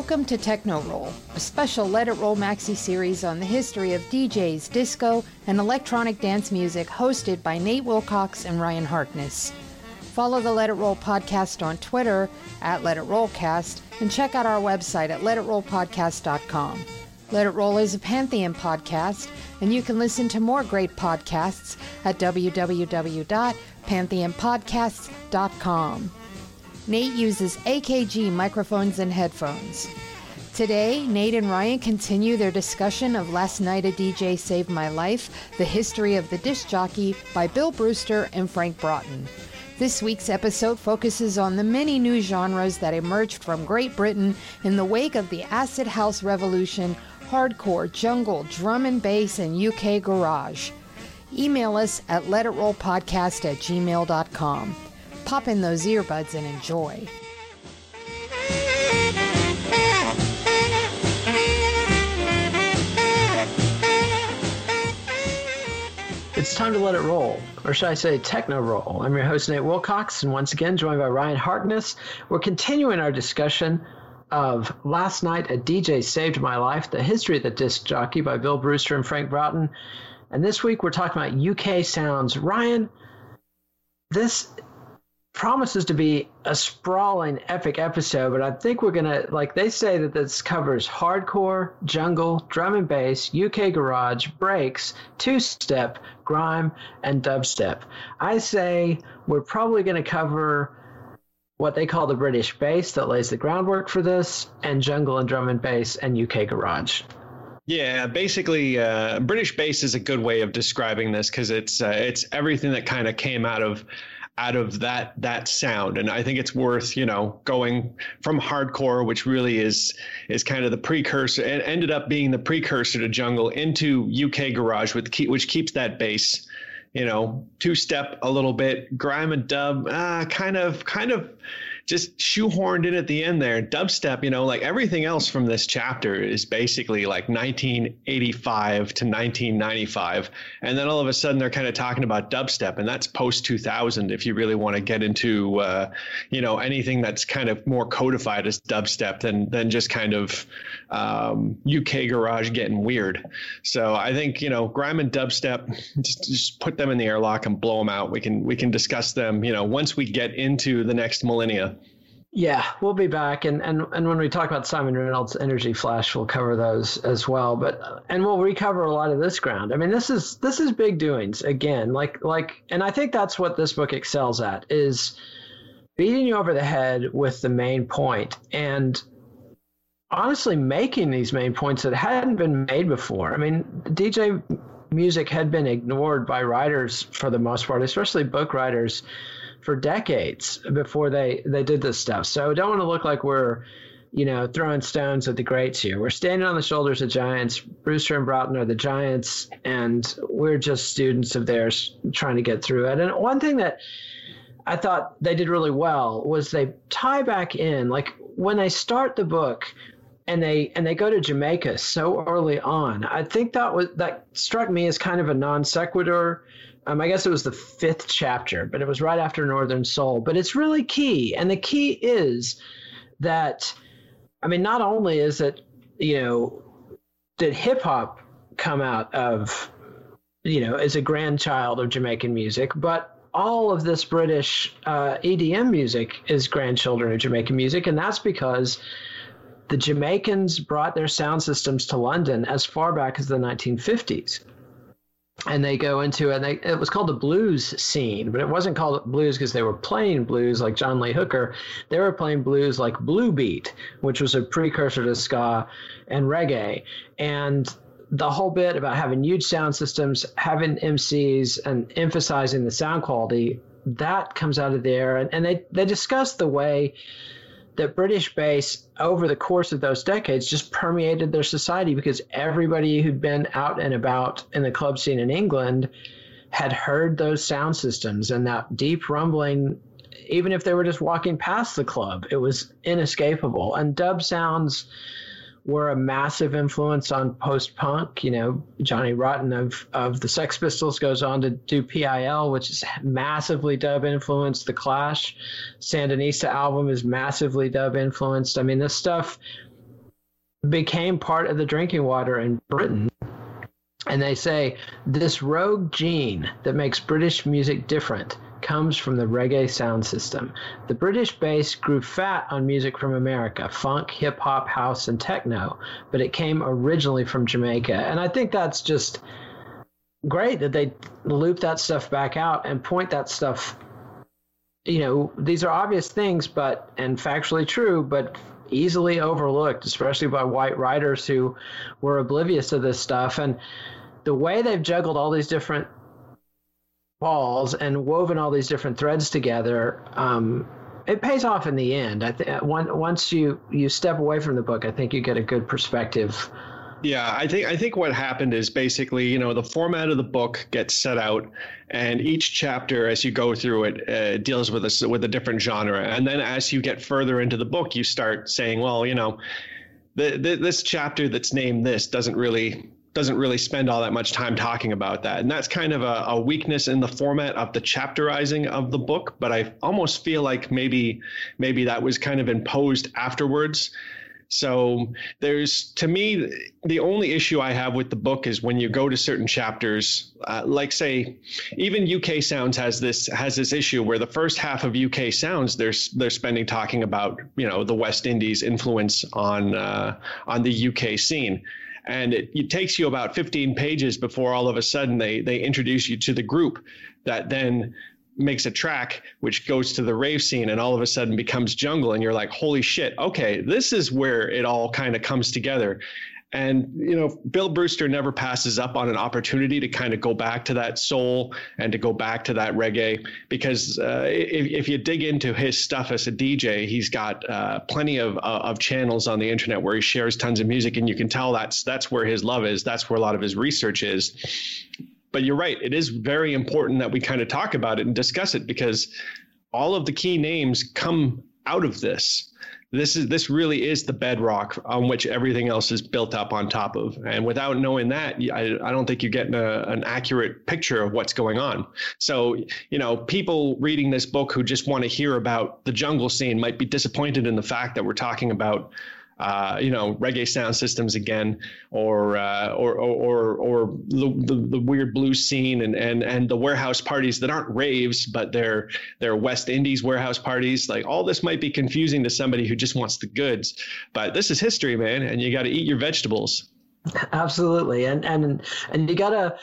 Welcome to Techno Roll, a special Let It Roll maxi series on the history of DJs, disco, and electronic dance music hosted by Nate Wilcox and Ryan Harkness. Follow the Let It Roll podcast on Twitter at Let It Rollcast and check out our website at letitrollpodcast.com. Let It Roll is a Pantheon podcast, and you can listen to more great podcasts at www.pantheonpodcasts.com. Nate uses AKG microphones and headphones. Today, Nate and Ryan continue their discussion of Last Night a DJ Saved My Life, The History of the Disc Jockey by Bill Brewster and Frank Broughton. This week's episode focuses on the many new genres that emerged from Great Britain in the wake of the acid house revolution, hardcore, jungle, drum and bass, and UK garage. Email us at letitrollpodcast at gmail.com. Pop in those earbuds and enjoy. It's time to let it roll, or should I say techno roll. I'm your host, Nate Wilcox, and once again joined by Ryan Harkness. We're continuing our discussion of Last Night a DJ Saved My Life, the history of the disc jockey by Bill Brewster and Frank Broughton. And this week we're talking about UK sounds. Ryan, this promises to be a sprawling epic episode but i think we're gonna like they say that this covers hardcore jungle drum and bass uk garage breaks two-step grime and dubstep. I say we're probably to cover what they call the british bass that lays the groundwork for this and jungle and drum and bass and uk garage. Yeah, basically, uh, British bass is a good way of describing this because it's uh, it's everything that kind of came out of out of that that sound. And i think it's worth you know going from hardcore which really is is kind of the precursor and ended up being the precursor to jungle into uk garage with which keeps that bass you know two step a little bit. Grime and dub uh, kind of kind of just shoehorned in at the end there. Dubstep, you know, like everything else from this chapter is basically like 1985 to 1995. And then all of a sudden they're kind of talking about dubstep, and that's post 2000 if you really want to get into, uh, you know, anything that's kind of more codified as dubstep than, than just kind of um, UK garage getting weird. So I think, you know, grime and dubstep, just, just put them in the airlock and blow them out. We can, we can discuss them, you know, once we get into the next millennia. Yeah, we'll be back, and, and and when we talk about Simon Reynolds' Energy Flash, we'll cover those as well. But and we'll recover a lot of this ground. I mean, this is this is big doings again. Like like, and I think that's what this book excels at is beating you over the head with the main point and honestly making these main points that hadn't been made before. I mean, DJ music had been ignored by writers for the most part, especially book writers for decades before they they did this stuff. So don't want to look like we're you know throwing stones at the greats here. We're standing on the shoulders of giants. Brewster and Broughton are the giants, and we're just students of theirs trying to get through it. And one thing that I thought they did really well was they tie back in like when they start the book and they and they go to Jamaica so early on. I think that was that struck me as kind of a non sequitur um, I guess it was the fifth chapter, but it was right after Northern Soul. But it's really key. And the key is that, I mean, not only is it, you know, did hip hop come out of, you know, as a grandchild of Jamaican music, but all of this British uh, EDM music is grandchildren of Jamaican music. And that's because the Jamaicans brought their sound systems to London as far back as the 1950s and they go into and they, it was called the blues scene, but it wasn't called blues because they were playing blues like John Lee Hooker. They were playing blues like blue beat, which was a precursor to ska and reggae. And the whole bit about having huge sound systems, having MCs, and emphasizing the sound quality that comes out of there. And, and they they discuss the way that British bass over the course of those decades just permeated their society because everybody who'd been out and about in the club scene in England had heard those sound systems and that deep rumbling even if they were just walking past the club it was inescapable. And dub sounds were a massive influence on post punk. You know, Johnny Rotten of of the Sex Pistols goes on to do PIL, which is massively dub influenced. The Clash, Sandinista album is massively dub influenced. I mean, this stuff became part of the drinking water in Britain. And they say this rogue gene that makes British music different comes from the reggae sound system. The British bass grew fat on music from America funk, hip hop, house, and techno, but it came originally from Jamaica. And I think that's just great that they loop that stuff back out and point that stuff. You know, these are obvious things, but and factually true, but easily overlooked, especially by white writers who were oblivious to this stuff. And the way they've juggled all these different balls and woven all these different threads together, um, it pays off in the end. I think once you you step away from the book, I think you get a good perspective. Yeah, I think I think what happened is basically, you know, the format of the book gets set out, and each chapter, as you go through it, uh, deals with a with a different genre, and then as you get further into the book, you start saying, well, you know, the, the, this chapter that's named this doesn't really doesn't really spend all that much time talking about that. And that's kind of a, a, weakness in the format of the chapterizing of the book. But I almost feel like maybe maybe that was kind of imposed afterwards. So there's to me the only issue I have with the book is when you go to certain chapters, uh, like say, even UK Sounds has this has this issue where the first half of UK Sounds they're they're spending talking about you know the West Indies influence on uh, on the UK scene and it, it, takes you about 15 pages before all of a sudden they they introduce you to the group that then makes a track which goes to the rave scene and all of a sudden becomes jungle. And you're like holy shit okay this is where it all kind of comes together and you know, Bill Brewster never passes up on an opportunity to kind of go back to that soul and to go back to that reggae because uh, if, if you dig into his stuff as a DJ, he's got uh, plenty of uh, of channels on the internet where he shares tons of music, and you can tell that's that's where his love is. That's where a lot of his research is. But you're right; it is very important that we kind of talk about it and discuss it because all of the key names come out of this. This is this really is the bedrock on which everything else is built up on top of. And without knowing that i, I don't think you're getting a, an accurate picture of what's going on. So you know people reading this book who just want to hear about the jungle scene might be disappointed in the fact that we're talking about uh, you know, reggae sound systems again, or uh, or or or the, the, the weird blues scene, and and and the warehouse parties that aren't raves, but they're they're West Indies warehouse parties. Like all this might be confusing to somebody who just wants the goods, but this is history, man, and you got to eat your vegetables. Absolutely, and and and you gotta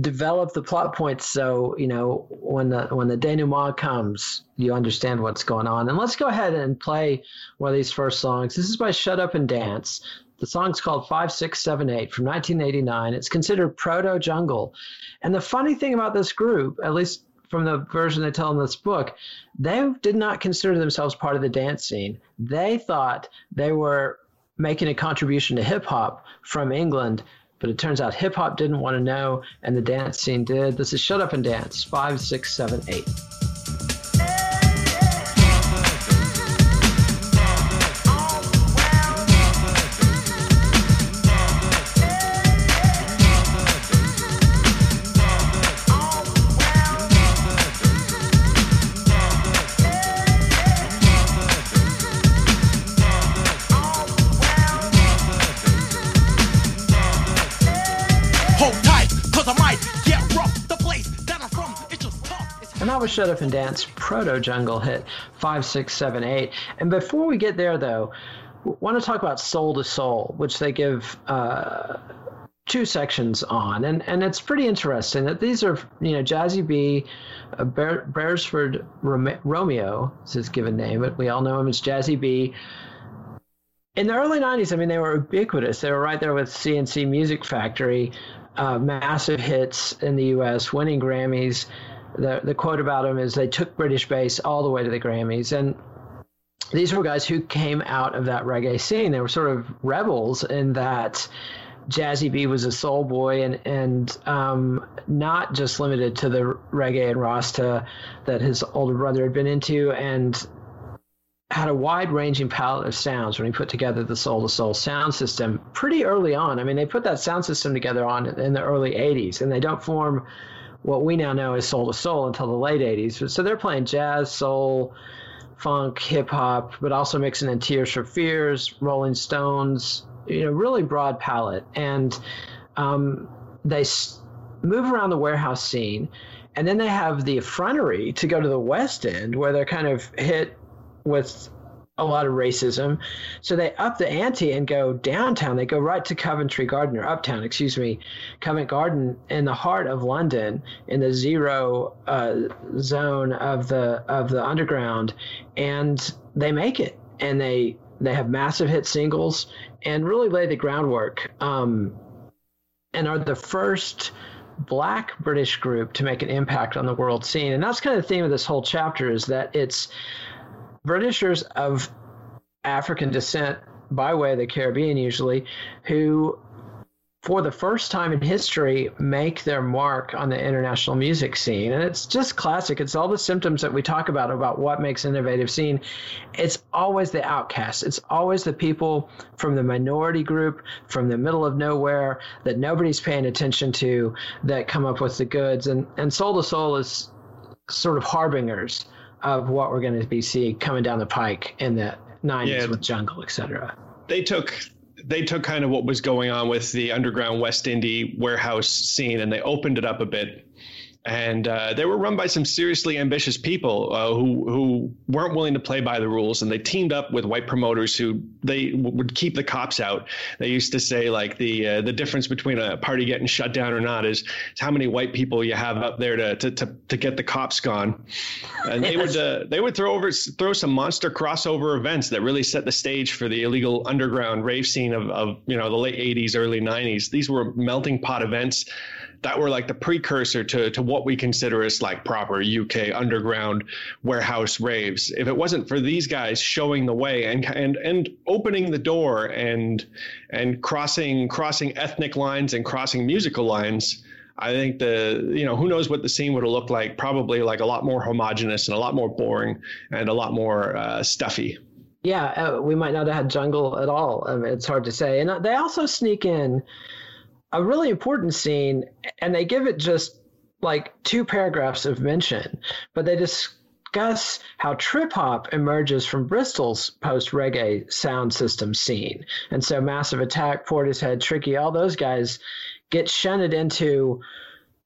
develop the plot points so you know when the when the denouement comes you understand what's going on. And let's go ahead and play one of these first songs. This is by shut up and dance. The song's called 5678 from 1989 it's considered proto jungle. And the funny thing about this group at least from the version they tell in this book they did not consider themselves part of the dance scene. They thought they were making a contribution to hip hop from england but it turns out hip hop didn't want to know, and the dance scene did. This is Shut Up and Dance 5678. Shut Up and Dance proto jungle hit five, six, seven, eight. And before we get there, though, want to talk about Soul II Soul, which they give uh, two sections on, and and it's pretty interesting that these are you know Jazzy B, uh, Bear, Beresford Romeo is his given name, but we all know him as Jazzy B. In the early '90s, I mean, they were ubiquitous. They were right there with C+C Music Factory, uh, massive hits in the U.S., winning Grammys the the quote about them is they took British bass all the way to the Grammys, and these were guys who came out of that reggae scene. They were sort of rebels in that. Jazzy B was a soul boy and and um, not just limited to the reggae and Rasta that his older brother had been into, and had a wide ranging palette of sounds when he put together the Soul II Soul sound system pretty early on. I mean, they put that sound system together on in the early 80s, and they don't form what we now know as Soul II Soul until the late 80s. So they're playing jazz, soul, funk, hip hop, but also mixing in Tears for Fears, Rolling Stones, you know, really broad palette. And um, they move around the warehouse scene. And then they have the effrontery to go to the West End where they're kind of hit with a lot of racism. So they up the ante and go downtown. They go right to Coventry Garden or uptown, excuse me, Covent Garden in the heart of London, in the zero uh, zone of the of the underground, and they make it. And they they have massive hit singles and really lay the groundwork. Um, and are the first black British group to make an impact on the world scene. And that's kind of the theme of this whole chapter is that it's Britishers of African descent, by way of the Caribbean usually, who for the first time in history make their mark on the international music scene. And it's just classic. It's all the symptoms that we talk about about what makes innovative scene. It's always the outcasts. It's always the people from the minority group from the middle of nowhere that nobody's paying attention to that come up with the goods. And and Soul II Soul is sort of harbingers of what we're going to be seeing coming down the pike in the 90s yeah, with jungle etc they took they took kind of what was going on with the underground west indie warehouse scene and they opened it up a bit and uh, they were run by some seriously ambitious people uh, who who weren't willing to play by the rules, and they teamed up with white promoters who they w- would keep the cops out. They used to say like the uh, the difference between a party getting shut down or not is, is how many white people you have up there to to to, to get the cops gone, and they would uh, they would throw over throw some monster crossover events that really set the stage for the illegal underground rave scene of of you know the late 80s early 90s. These were melting pot events that were like the precursor to to what we consider as like proper UK underground warehouse raves. If it wasn't for these guys showing the way and and and opening the door and and crossing crossing ethnic lines and crossing musical lines, I think the you know who knows what the scene would have looked like. Probably like a lot more homogenous and a lot more boring and a lot more uh, stuffy. Yeah, uh, we might not have had jungle at all. I mean, it's hard to say. And uh, they also sneak in a really important scene, and they give it just like two paragraphs of mention, but they discuss how trip hop emerges from Bristol's post reggae sound system scene. And so Massive Attack, Portishead, Tricky, all those guys get shunted into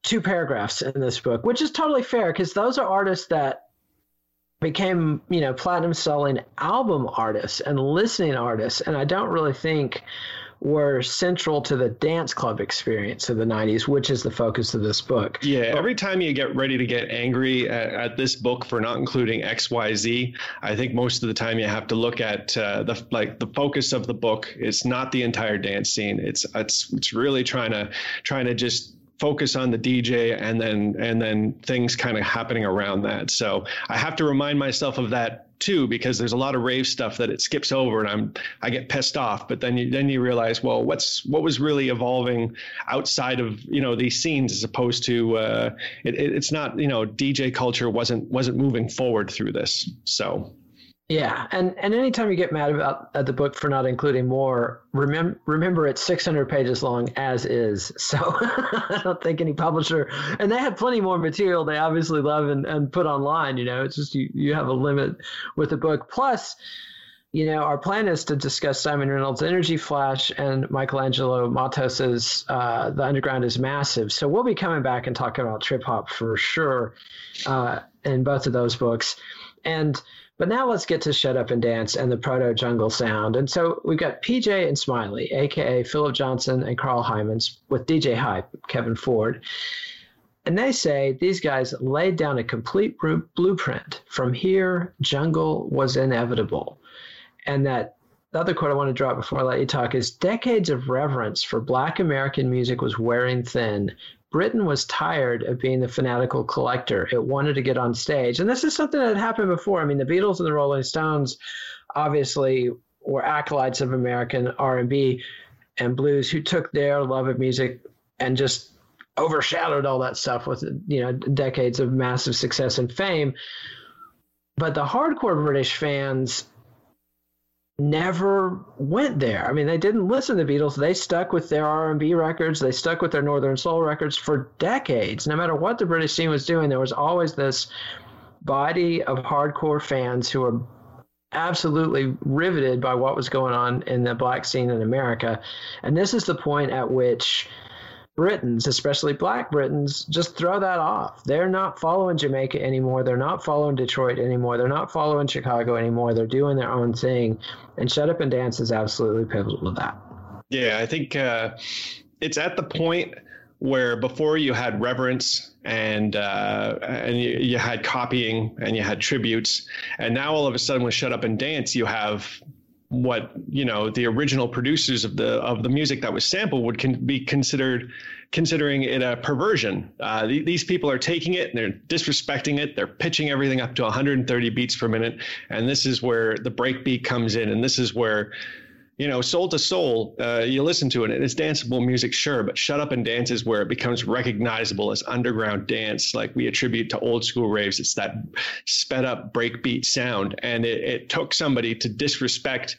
two paragraphs in this book, which is totally fair because those are artists that became, you know, platinum selling album artists and listening artists. And I don't really think were central to the dance club experience of the 90s, which is the focus of this book. Yeah, every time you get ready to get angry at, at this book for not including XYZ, I think most of the time you have to look at uh, the like the focus of the book. It's not the entire dance scene. It's it's it's really trying to trying to just focus on the DJ and then and then things kind of happening around that. So I have to remind myself of that too because there's a lot of rave stuff that it skips over and I'm I get pissed off. But then you then you realize well what's what was really evolving outside of you know these scenes as opposed to uh, it, it's not you know DJ culture wasn't wasn't moving forward through this. So yeah, and and anytime you get mad about uh, the book for not including more, remember remember it's 600 pages long as is. So I don't think any publisher, and they have plenty more material they obviously love and, and put online. You know, it's just you you have a limit with the book. Plus, you know, our plan is to discuss Simon Reynolds' Energy Flash and Michelangelo Matos's uh, The Underground is Massive. So we'll be coming back and talking about trip hop for sure uh, in both of those books. And but now let's get to Shut Up and Dance and the proto jungle sound. And so we've got PJ and Smiley, aka Philip Johnson and Carl Hymans, with DJ Hype, Kevin Ford. And they say these guys laid down a complete blueprint. From here, jungle was inevitable. And that the other quote I want to drop before I let you talk is decades of reverence for Black American music was wearing thin. Britain was tired of being the fanatical collector. It wanted to get on stage. And this is something that had happened before. I mean, the Beatles and the Rolling Stones obviously were acolytes of American R&B and blues who took their love of music and just overshadowed all that stuff with you know decades of massive success and fame. But the hardcore British fans never went there. I mean, they didn't listen to the Beatles. They stuck with their R&B records. They stuck with their Northern Soul records for decades. No matter what the British scene was doing, there was always this body of hardcore fans who were absolutely riveted by what was going on in the black scene in America. And this is the point at which Britons, especially black Britons, just throw that off. They're not following Jamaica anymore. They're not following Detroit anymore. They're not following Chicago anymore. They're doing their own thing. And Shut Up and Dance is absolutely pivotal to that. Yeah, I think uh, it's at the point where before you had reverence and uh, and you, you, had copying and you had tributes, and now all of a sudden with Shut Up and Dance, you have what you know the original producers of the of the music that was sampled would can be considered considering it a perversion. Uh, th- these people are taking it and they're disrespecting it. They're pitching everything up to 130 beats per minute, and this is where the breakbeat comes in, and this is where you know, Soul II Soul, uh, you listen to it and it's danceable music, sure, but Shut Up and Dance is where it becomes recognizable as underground dance, like we attribute to old school raves. It's that sped up breakbeat sound. And it, it took somebody to disrespect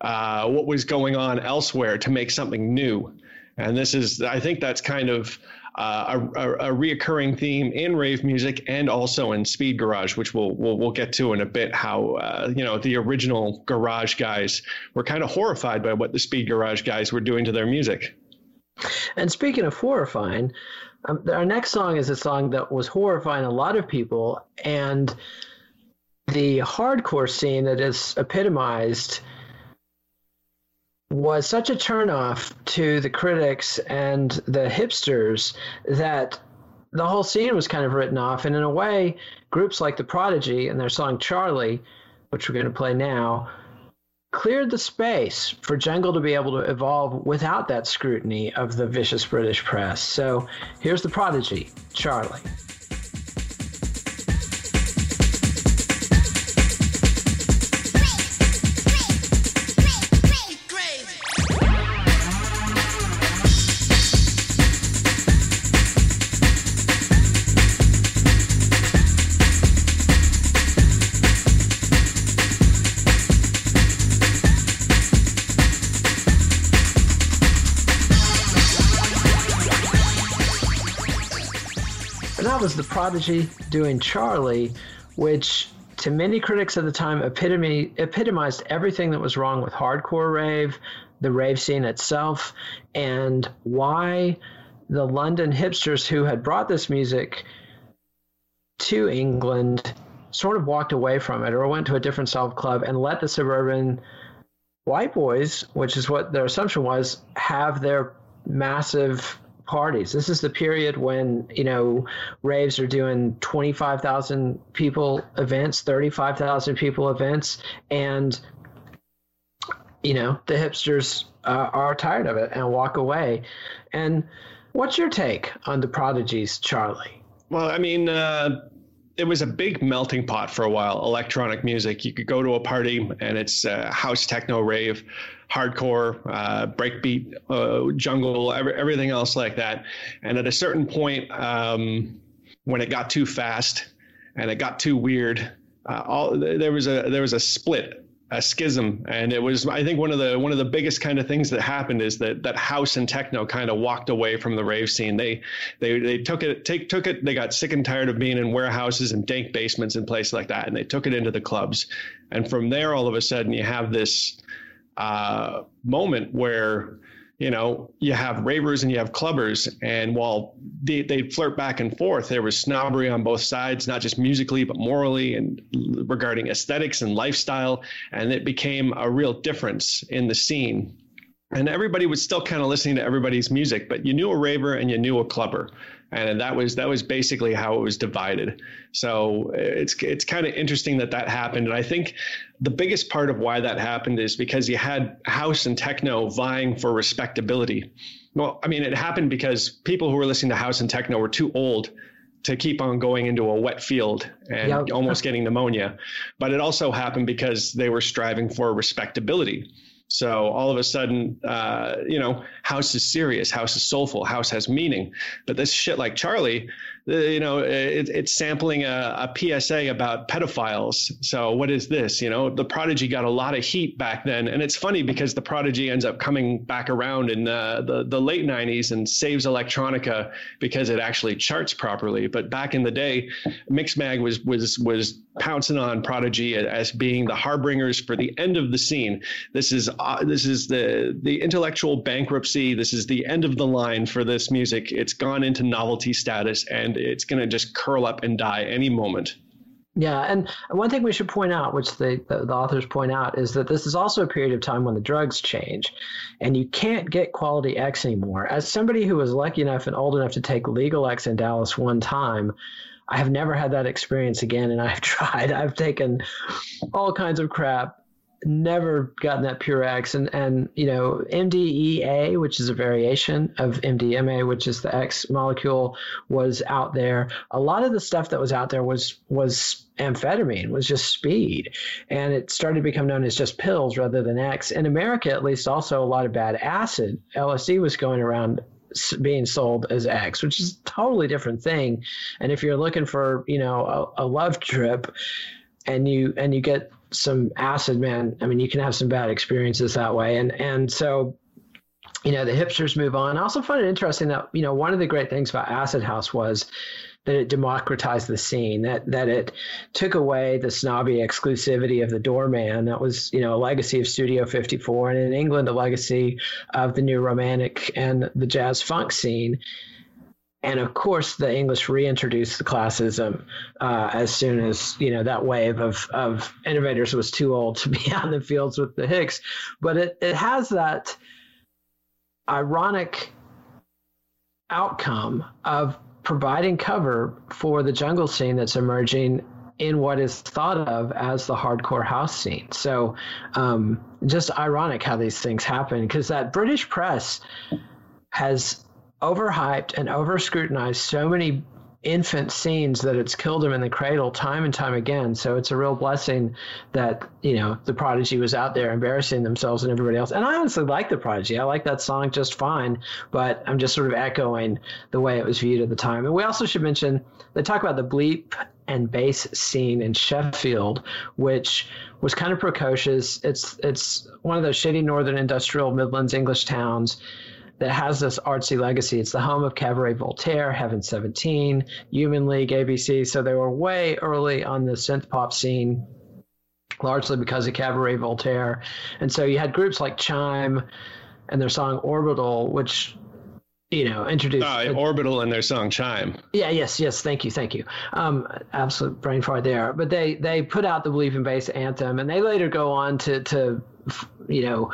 uh, what was going on elsewhere to make something new. And this is, I think that's kind of uh, a, a, a reoccurring theme in rave music and also in speed garage, which we'll we'll, we'll get to in a bit. How uh, you know the original garage guys were kind of horrified by what the speed garage guys were doing to their music. And speaking of horrifying, um, our next song is a song that was horrifying a lot of people, and the hardcore scene that is epitomized was such a turnoff to the critics and the hipsters that the whole scene was kind of written off. And in a way, groups like The Prodigy and their song Charlie, which we're going to play now, cleared the space for Jungle to be able to evolve without that scrutiny of the vicious British press. So here's The Prodigy, Charlie. Prodigy doing Charlie, which to many critics at the time epitome, epitomized everything that was wrong with hardcore rave, the rave scene itself, and why the London hipsters who had brought this music to England sort of walked away from it or went to a different style club and let the suburban white boys, which is what their assumption was, have their massive parties. This is the period when, you know, raves are doing 25,000 people events, 35,000 people events, and, you know, the hipsters uh, are tired of it and walk away. And what's your take on the Prodigy's, Charlie? Well, I mean, uh, it was a big melting pot for a while. Electronic music. You could go to a party and it's uh, house, techno, rave, hardcore, uh, breakbeat, uh, jungle, every, everything else like that. And at a certain point, um, when it got too fast and it got too weird, uh, all there was a there was a split a schism. And it was i think one of the one of the biggest kind of things that happened is that that house and techno kind of walked away from the rave scene. They they they took it take took it they got sick and tired of being in warehouses and dank basements and places like that and they took it into the clubs. And from there all of a sudden you have this uh, moment where you know, you have ravers and you have clubbers. And while they, they flirt back and forth, there was snobbery on both sides, not just musically, but morally and regarding aesthetics and lifestyle. And it became a real difference in the scene. And everybody was still kind of listening to everybody's music, but you knew a raver and you knew a clubber and that was that was basically how it was divided. So it's it's kind of interesting that that happened, and I think the biggest part of why that happened is because you had house and techno vying for respectability. Well, I mean, it happened because people who were listening to house and techno were too old to keep on going into a wet field and yep. almost getting pneumonia. But it also happened because they were striving for respectability. So all of a sudden, uh, you know, house is serious, house is soulful, house has meaning. But this shit like Charlie, you know, it, it's sampling a, a, PSA about pedophiles. So what is this? You know, the Prodigy got a lot of heat back then, and it's funny because the Prodigy ends up coming back around in uh, the the late '90s and saves electronica because it actually charts properly. But back in the day, Mixmag was was was pouncing on Prodigy as being the harbingers for the end of the scene. This is uh, this is the the intellectual bankruptcy. This is the end of the line for this music. It's gone into novelty status and and it's going to just curl up and die any moment. Yeah, and one thing we should point out, which the, the, the, authors point out, is that this is also a period of time when the drugs change, and you can't get quality X anymore. As somebody who was lucky enough and old enough to take legal X in Dallas one time, I have never had that experience again, and I've tried. I've taken all kinds of crap never gotten that pure X. And, and, you know, MDEA, which is a variation of MDMA, which is the X molecule, was out there. A lot of the stuff that was out there was, was amphetamine, was just speed. And it started to become known as just pills rather than X. In America, at least, also a lot of bad acid. LSD was going around being sold as X, which is a totally different thing. And if you're looking for, you know, a, a love trip, and you and you get some acid, man, I mean, you can have some bad experiences that way. And and so, you know, the hipsters move on. I also find it interesting that you know one of the great things about Acid House was that it democratized the scene, that that it took away the snobby exclusivity of the doorman. That was, you know, a legacy of Studio 54, and in England, a legacy of the new romantic and the jazz funk scene and of course the English reintroduced the classism uh, as soon as you know that wave of of innovators was too old to be in the fields with the Hicks, but it it has that ironic outcome of providing cover for the jungle scene that's emerging in what is thought of as the hardcore house scene. So, um, just ironic how these things happen because that British press has overhyped and over scrutinized so many infant scenes that it's killed him in the cradle time and time again. So it's a real blessing that, you know, the prodigy was out there embarrassing themselves and everybody else. And I honestly like the prodigy. I like that song just fine, but I'm just sort of echoing the way it was viewed at the time. And we also should mention they talk about the bleep and bass scene in Sheffield, which was kind of precocious. It's it's one of those shitty northern industrial Midlands English towns that has this artsy legacy. It's the home of Cabaret Voltaire, Heaven 17, Human League, ABC. So they were way early on the synth pop scene, largely because of Cabaret Voltaire. And so you had groups like Chime and their song Orbital, which you know, introduced uh, Orbital and their song Chime. Yeah, yes, yes. Thank you, thank you. Um, absolute brain fart there. But they they put out the Bleep and Bass anthem, and they later go on to to you know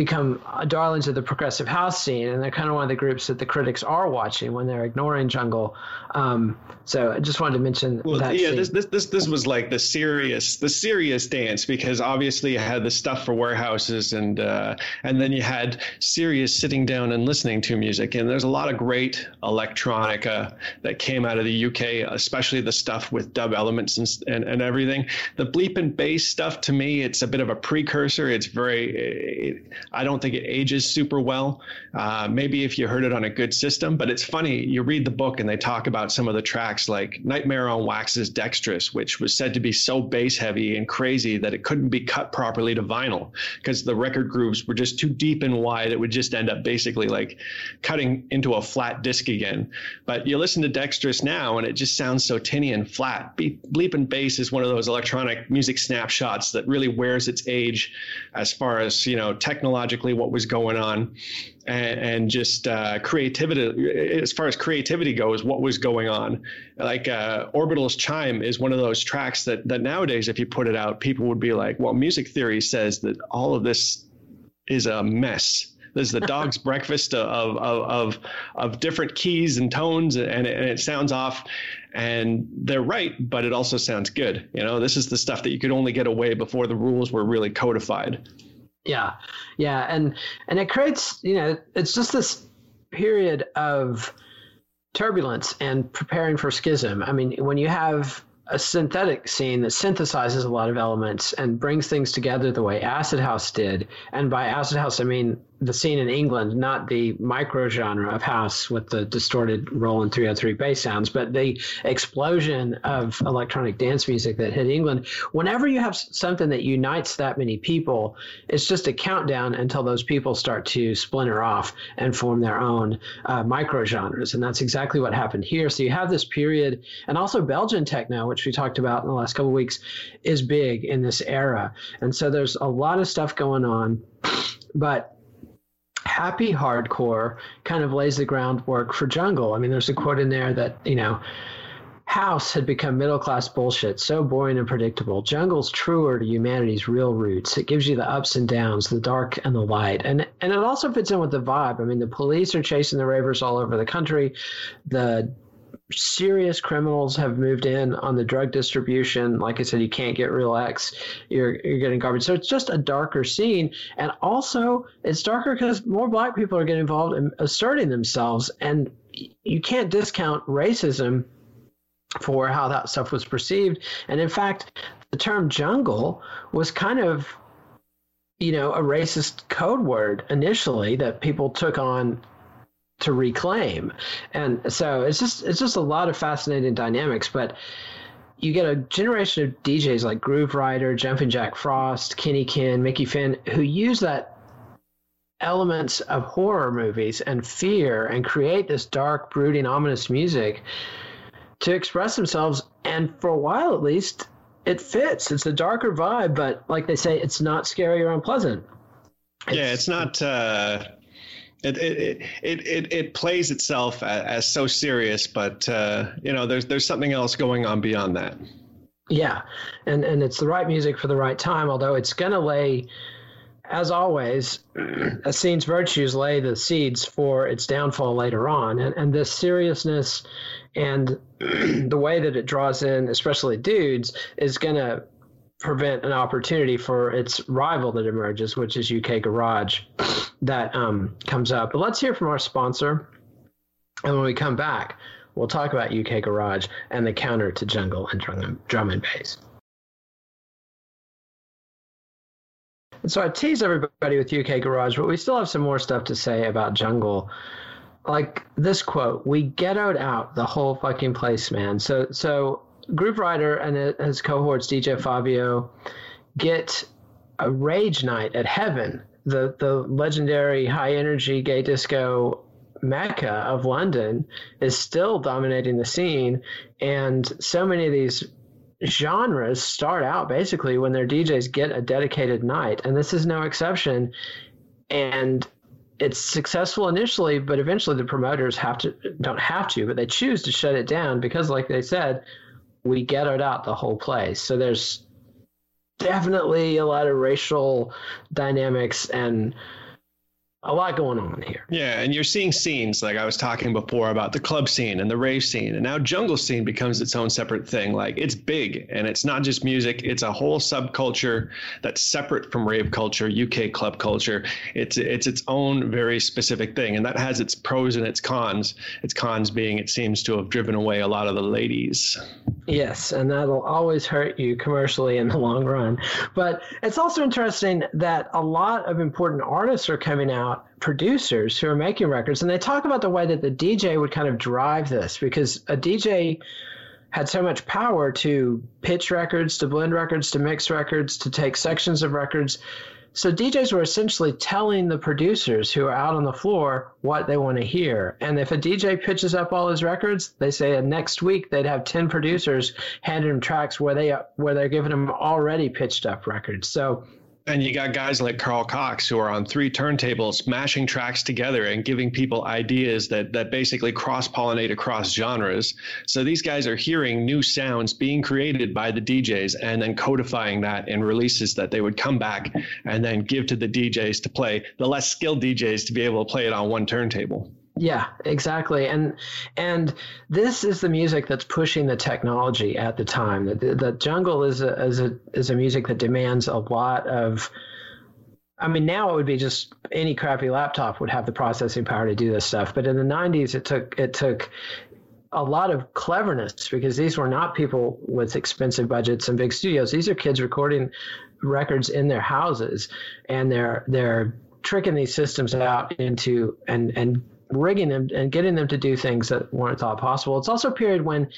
become darlings of the progressive house scene, and they're kind of one of the groups that the critics are watching when they're ignoring Jungle. Um, so I just wanted to mention well, that. Yeah, this, this this this was like the serious the serious dance because obviously you had the stuff for warehouses and uh, and then you had serious sitting down and listening to music, and there's a lot of great electronica that came out of the UK, especially the stuff with dub elements and and, and everything. The bleep and bass stuff to me, it's a bit of a precursor. It's very it, I don't think it ages super well. Uh, maybe if you heard it on a good system, but it's funny. You read the book and they talk about some of the tracks like Nightmare on Wax's Dextrous, which was said to be so bass heavy and crazy that it couldn't be cut properly to vinyl because the record grooves were just too deep and wide. It would just end up basically like cutting into a flat disc again. But you listen to Dextrous now and it just sounds so tinny and flat. Bleep and bass is one of those electronic music snapshots that really wears its age as far as, you know, technology technologically what was going on and, and just uh, creativity as far as creativity goes what was going on. Like uh, orbital's chime is one of those tracks that that nowadays if you put it out people would be like well music theory says that all of this is a mess. This is the dog's breakfast of, of, of, of, different keys and tones and it, and it sounds off and they're right but it also sounds good. You know this is the stuff that you could only get away before the rules were really codified yeah, yeah, and and it creates you know it's just this period of turbulence and preparing for schism. I mean, when you have a synthetic scene that synthesizes a lot of elements and brings things together the way Acid House did, and by Acid House I mean the scene in England, not the micro genre of house with the distorted Roland 303 bass sounds, but the explosion of electronic dance music that hit England. Whenever you have something that unites that many people, it's just a countdown until those people start to splinter off and form their own uh, micro genres. And that's exactly what happened here. So you have this period, and also Belgian techno, which we talked about in the last couple weeks, is big in this era. And so there's a lot of stuff going on. But happy hardcore kind of lays the groundwork for jungle. I mean, there's a quote in there that, you know, House had become middle class bullshit, so boring and predictable. Jungle's truer to humanity's real roots. It gives you the ups and downs, the dark and the light. And and it also fits in with the vibe. I mean, the police are chasing the ravers all over the country. The serious criminals have moved in on the drug distribution. Like I said, you can't get X. You're you're getting garbage. So it's just a darker scene, and also it's darker because more black people are getting involved in asserting themselves, and you can't discount racism for how that stuff was perceived. And in fact, the term jungle was kind of you know a racist code word initially that people took on to reclaim. And so it's just it's just a lot of fascinating dynamics, but you get a generation of DJs like Grooverider, Jumpin' Jack Frost, Kenny Ken, Mickey Finn, who use that elements of horror movies and fear and create this dark, brooding, ominous music to express themselves. And for a while, at least, it fits. It's a darker vibe, but like they say, it's not scary or unpleasant. It's, yeah, it's not. Uh, it, it it it it plays itself as, as so serious, but uh, you know, there's there's something else going on beyond that. Yeah, and and it's the right music for the right time. Although it's gonna lay, as always, a scene's virtues lay the seeds for its downfall later on, and and this seriousness and the way that it draws in, especially dudes, is gonna prevent an opportunity for its rival that emerges, which is UK Garage, that um, comes up. But let's hear from our sponsor. And when we come back, we'll talk about UK Garage and the counter to jungle and drum, drum and bass. And so I tease everybody with UK Garage, but we still have some more stuff to say about jungle. Like this quote, we ghettoed out the whole fucking place, man. So so Grooverider and his cohorts, DJ Fabio, get a rage night at Heaven the the legendary high energy gay disco mecca of London is still dominating the scene, and so many of these genres start out basically when their DJs get a dedicated night, and this is no exception. And it's successful initially, but eventually the promoters have to don't have to, but they choose to shut it down because, like they said, we ghettoed out the whole place. So there's definitely a lot of racial dynamics and a lot going on here. Yeah, and you're seeing scenes like I was talking before about the club scene and the rave scene, and now jungle scene becomes its own separate thing. Like it's big, and it's not just music; it's a whole subculture that's separate from rave culture, UK club culture. It's it's its own very specific thing, and that has its pros and its cons. Its cons being it seems to have driven away a lot of the ladies. Yes, and that'll always hurt you commercially in the long run. But it's also interesting that a lot of important artists are coming out producers who are making records, and they talk about the way that the DJ would kind of drive this because a DJ had so much power to pitch records, to blend records, to mix records, to take sections of records. So DJs were essentially telling the producers who are out on the floor what they want to hear. And if a DJ pitches up all his records, they say next week they'd have 10 producers handing them tracks where they where they're giving them already pitched up records. So and you got guys like Carl Cox who are on three turntables, mashing tracks together and giving people ideas that that basically cross pollinate across genres. So these guys are hearing new sounds being created by the DJs and then codifying that in releases that they would come back and then give to the DJs to play. The less skilled DJs to be able to play it on one turntable. Yeah, exactly. And and this is the music that's pushing the technology at the time. The, the jungle is a, is a is a music that demands a lot of I mean, now it would be just any crappy laptop would have the processing power to do this stuff. But in the 90s, it took it took a lot of cleverness because these were not people with expensive budgets and big studios. These are kids recording records in their houses, and they're they're tricking these systems out into and and rigging them and getting them to do things that weren't thought possible. It's also a period when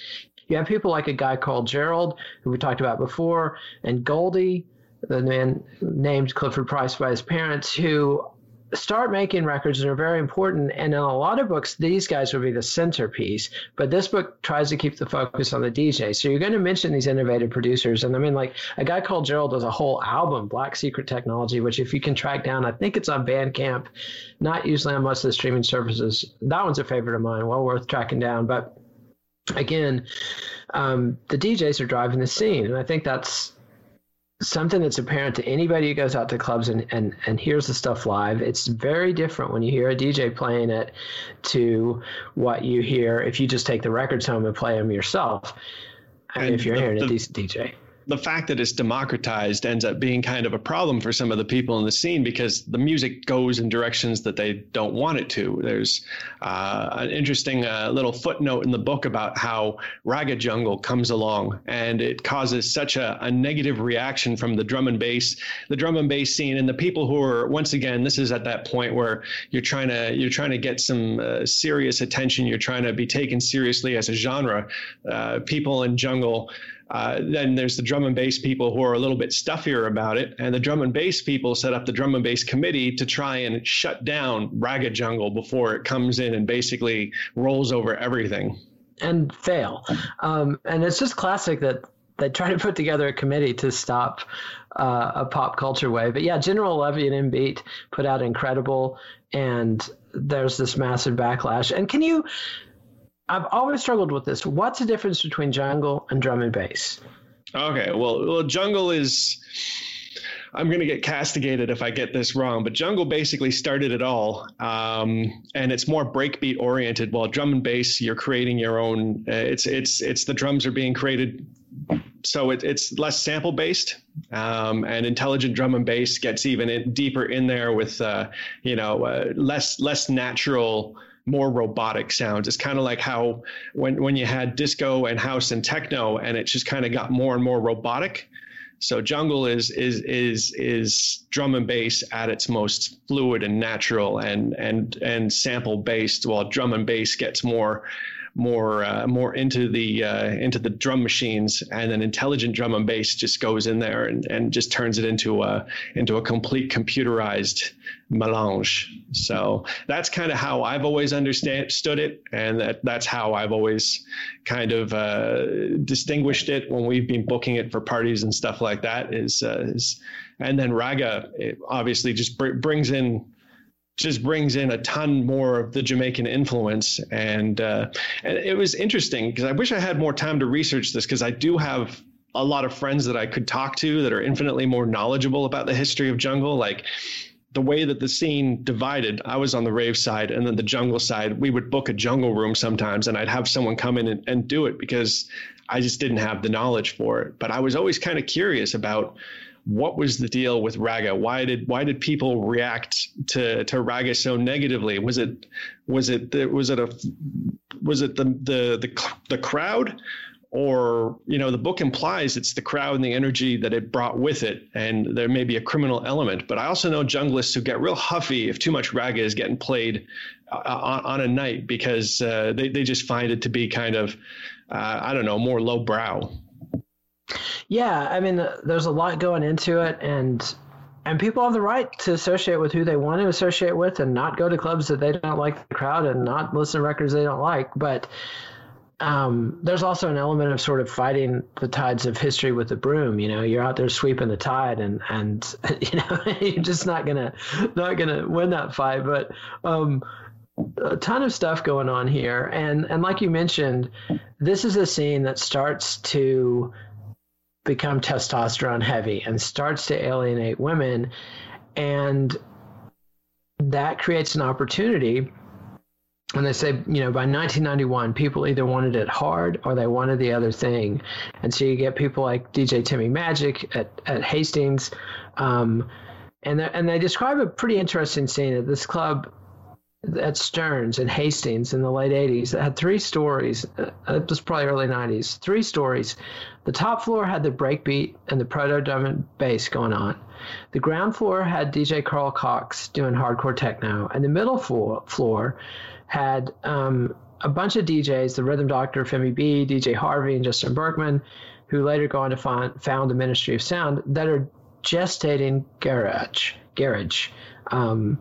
you have people like a guy called Gerald, who we talked about before, and Goldie, the man named Clifford Price by his parents, who start making records that are very important. And in a lot of books, these guys would be the centerpiece. But this book tries to keep the focus on the DJ. So you're going to mention these innovative producers. And I mean, like a guy called Gerald does a whole album, Black Secret Technology, which if you can track down, I think it's on Bandcamp, not usually on most of the streaming services. That one's a favorite of mine, well worth tracking down. But again, um, the DJs are driving the scene. And I think that's something that's apparent to anybody who goes out to clubs and, and, and hears the stuff live. It's very different when you hear a DJ playing it to what you hear if you just take the records home and play them yourself. I mean, if you're the, hearing the, a decent DJ the fact that it's democratized ends up being kind of a problem for some of the people in the scene because the music goes in directions that they don't want it to. There's uh, an interesting uh, little footnote in the book about how Ragga Jungle comes along and it causes such a, a, negative reaction from the drum and bass, the drum and bass scene, and the people who are once again, this is at that point where you're trying to you're trying to get some uh, serious attention. You're trying to be taken seriously as a genre. Uh, people in jungle uh, then there's the drum and bass people who are a little bit stuffier about it, and the drum and bass people set up the drum and bass committee to try and shut down Ragga Jungle before it comes in and basically rolls over everything. And fail. Um, and it's just classic that they try to put together a committee to stop uh, a pop culture wave. But yeah, General Levy and M-Beat put out Incredible, and there's this massive backlash. And can you I've always struggled with this. What's the difference between jungle and drum and bass? Okay, well, well, jungle is. I'm going to get castigated if I get this wrong, but jungle basically started it all, um, and it's more breakbeat oriented. While drum and bass, you're creating your own. Uh, it's it's it's the drums are being created, so it, it's less sample based, um, and intelligent drum and bass gets even deeper in there with uh, you know uh, less less natural more robotic sounds. It's kind of like how when when you had disco and house and techno, and it just kind of got more and more robotic. So jungle is is is is drum and bass at its most fluid and natural and and and sample based, while drum and bass gets more more uh, more into the uh, into the drum machines, and then intelligent drum and bass just goes in there and, and just turns it into a into a complete computerized melange. So that's kind of how I've always understood it, and that that's how I've always kind of uh, distinguished it when we've been booking it for parties and stuff like that. Is, uh, is and then ragga obviously just br- brings in just brings in a ton more of the Jamaican influence. And, uh, and it was interesting because I wish I had more time to research this because I do have a lot of friends that I could talk to that are infinitely more knowledgeable about the history of jungle. Like the way that the scene divided, I was on the rave side and then the jungle side. We would book a jungle room sometimes and I'd have someone come in and, and do it because I just didn't have the knowledge for it. But I was always kind of curious about what was the deal with ragga? Why did why did people react to to ragga so negatively? Was it was it was it a was it the the the, the crowd? Or you know, the book implies it's the crowd and the energy that it brought with it, and there may be a criminal element. But I also know junglists who get real huffy if too much raga is getting played uh, on, on, a night because uh, they they just find it to be kind of uh, I don't know more lowbrow. Yeah, I mean, there's a lot going into it, and and people have the right to associate with who they want to associate with, and not go to clubs that they don't like the crowd, and not listen to records they don't like. But um, there's also an element of sort of fighting the tides of history with the broom. You know, you're out there sweeping the tide, and and you know you're just not gonna not gonna win that fight. But um, a ton of stuff going on here, and and like you mentioned, this is a scene that starts to become testosterone heavy and starts to alienate women. And that creates an opportunity. And they say, you know, by 1991, people either wanted it hard or they wanted the other thing. And so you get people like DJ Timmy Magic at, at Hastings. Um, and, and they describe a pretty interesting scene at this club at Sterns and Hastings in the late 80s that had three stories. Uh, it was probably early 90s. Three stories. The top floor had the breakbeat and the proto and bass going on. The ground floor had DJ Carl Cox doing hardcore techno, and the middle floor, floor had um, a bunch of DJs, the Rhythm Doctor, Femi B, DJ Harvey, and Justin Berkmann, who later go on to find, found the Ministry of Sound, that are gestating garage. Garage. Um,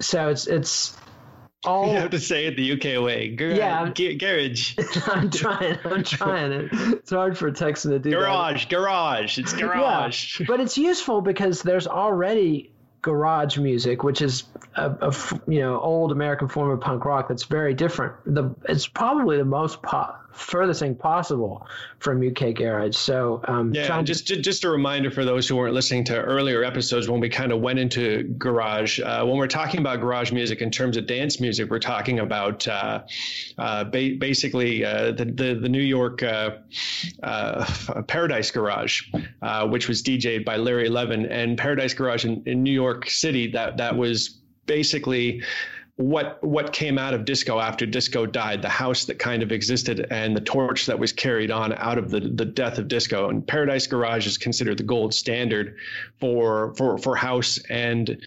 so it's it's all you have to say it the UK way. Gar- yeah, g- garage. I'm trying. I'm trying. It. It's hard for a Texan to do. Garage, that. garage. It's garage. Yeah, but it's useful because there's already garage music, which is a, a, you know old American form of punk rock that's very different. The it's probably the most po- furthest thing possible from UK Garage. So um, yeah, just to, just a reminder for those who weren't listening to earlier episodes when we kind of went into garage. Uh, when we're talking about garage music in terms of dance music, we're talking about uh, uh, ba- basically uh, the, the, the New York uh, uh, Paradise Garage, which was DJed by Larry Levan, and Paradise Garage in, in New York City. That that was basically what what came out of disco after disco died the house that kind of existed and the torch that was carried on out of the the death of disco. And paradise garage is considered the gold standard for for for house. And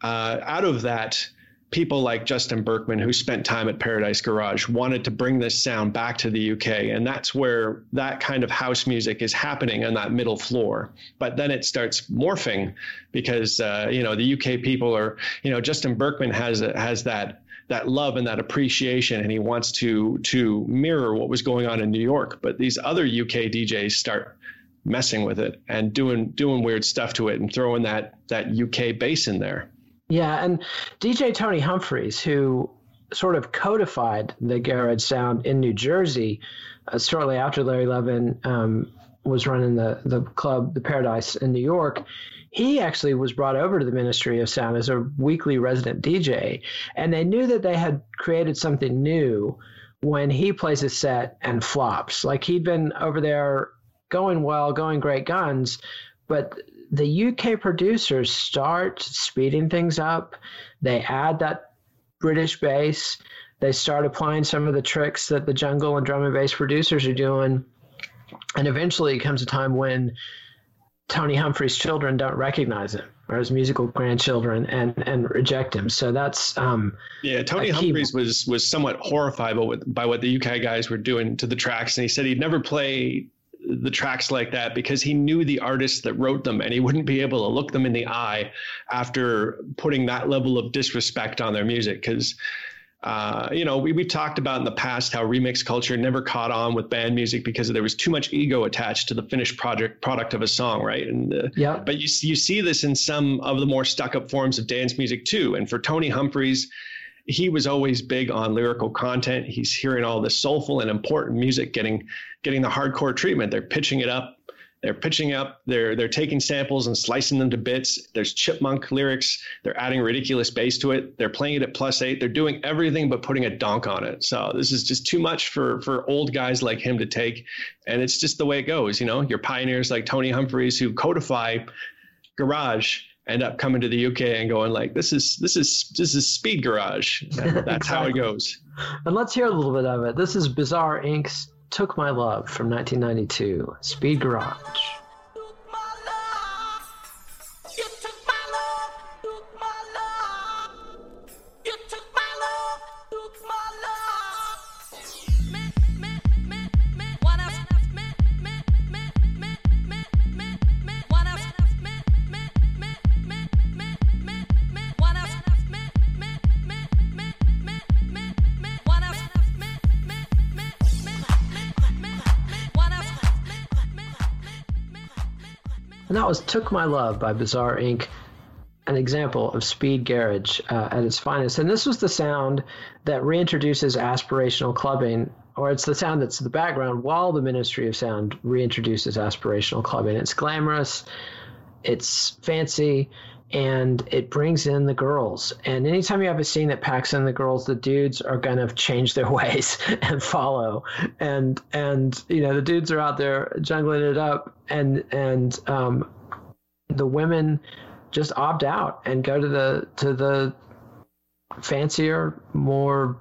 uh, out of that people like Justin Berkmann, who spent time at Paradise Garage, wanted to bring this sound back to the UK. And that's where that kind of house music is happening on that middle floor. But then it starts morphing because, uh, you know, the UK people are, you know, Justin Berkmann has, has that that love and that appreciation and he wants to to mirror what was going on in New York but these other UK DJs start messing with it and doing doing weird stuff to it and throwing that that UK bass in there yeah, and DJ Tony Humphries, who sort of codified the garage sound in New Jersey uh, shortly after Larry Levan um, was running the, the club, the Paradise in New York, he actually was brought over to the Ministry of Sound as a weekly resident DJ. And they knew that they had created something new when he plays a set and flops. Like he'd been over there going well, going great guns, but the UK producers start speeding things up. They add that British bass. They start applying some of the tricks that the jungle and drum and bass producers are doing. And eventually comes a time when Tony Humphries' children don't recognize him. or his musical grandchildren and and reject him. So that's um, yeah. Tony Humphries was was somewhat horrified by what by what the UK guys were doing to the tracks, and he said he'd never play the tracks like that because he knew the artists that wrote them and he wouldn't be able to look them in the eye after putting that level of disrespect on their music because uh, you know, we, we've talked about in the past how remix culture never caught on with band music because there was too much ego attached to the finished project product of a song, right? And uh, yeah, but you you see this in some of the more stuck up forms of dance music too. And for Tony Humphries, he was always big on lyrical content. He's hearing all this soulful and important music, getting getting the hardcore treatment. They're pitching it up they're pitching up, they're they're taking samples and slicing them to bits. There's chipmunk lyrics. They're adding ridiculous bass to it. They're playing it at plus eight. They're doing everything but putting a donk on it. So this is just too much for for old guys like him to take. And it's just the way it goes. You know, your pioneers like Tony Humphries who codify garage end up coming to the UK and going like, this is this is this is speed garage. That's exactly. how it goes. And let's hear a little bit of it. This is Bizarre Inc.'s Took My Love from 1992, Speed Garage. That was Took My Love by Bizarre Inc., an example of speed garage uh, at its finest. And this was the sound that reintroduces aspirational clubbing, or it's the sound that's the background while the Ministry of Sound reintroduces aspirational clubbing. It's glamorous, it's fancy, and it brings in the girls. And anytime you have a scene that packs in the girls, the dudes are gonna change their ways and follow. And and you know the dudes are out there jungling it up, and and um, the women just opt out and go to the to the fancier, more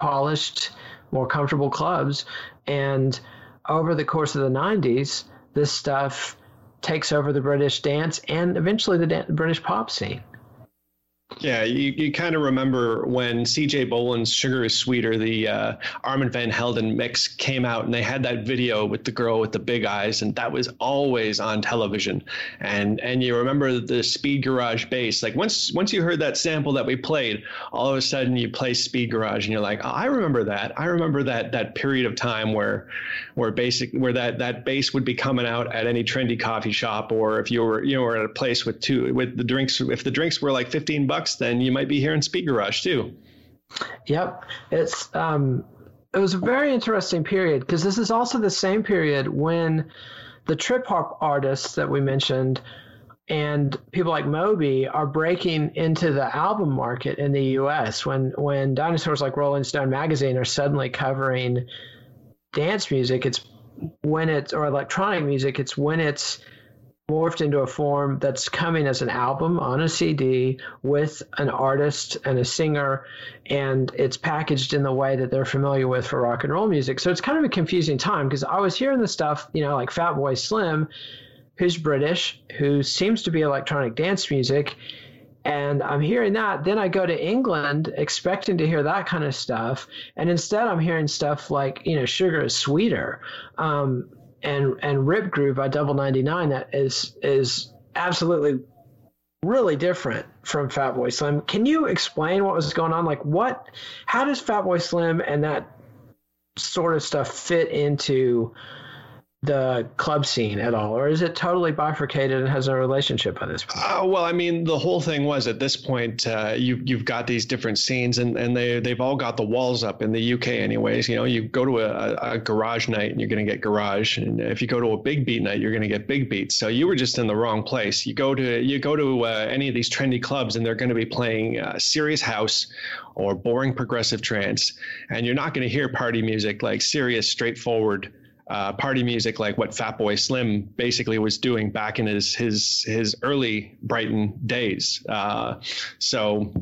polished, more comfortable clubs. And over the course of the '90s, this stuff takes over the British dance and eventually the British pop scene. Yeah, you, you kind of remember when CJ Boland's Sugar is Sweeter, the uh, Armand Van Helden mix came out, and they had that video with the girl with the big eyes, and that was always on television. And and you remember the Speed Garage bass. Like once once you heard that sample that we played, all of a sudden you play Speed Garage, and you're like, oh, I remember that. I remember that that period of time where where basic where that that bass would be coming out at any trendy coffee shop, or if you were you know were at a place with two with the drinks if the drinks were like 15 bucks bucks, then you might be hearing Speed Garage too. Yep, it's um, it was a very interesting period because this is also the same period when the trip hop artists that we mentioned and people like Moby are breaking into the album market in the US when when dinosaurs like Rolling Stone magazine are suddenly covering dance music it's when it's or electronic music it's when it's morphed into a form that's coming as an album on a CD with an artist and a singer, and it's packaged in the way that they're familiar with for rock and roll music. So it's kind of a confusing time because I was hearing the stuff, you know, like Fatboy Slim, who's British, who seems to be electronic dance music. And I'm hearing that. Then I go to England expecting to hear that kind of stuff. And instead, I'm hearing stuff like, you know, Sugar is Sweeter. Um, and and Rip Groove by Double 99 that is is absolutely really different from Fatboy Slim. Can you explain what was going on? Like what how does Fatboy Slim and that sort of stuff fit into the club scene at all, or is it totally bifurcated and has no relationship at this point? Uh, well, I mean, the whole thing was at this point, uh, you you've got these different scenes, and, and they they've all got the walls up in the UK, anyways. You know, you go to a, a garage night and you're going to get garage, and if you go to a big beat night, you're going to get big beats. So you were just in the wrong place. You go to you go to uh, any of these trendy clubs, and they're going to be playing uh, serious house or boring progressive trance, and you're not going to hear party music like serious, straightforward uh, party music like what Fatboy Slim basically was doing back in his his his early Brighton days. Uh, so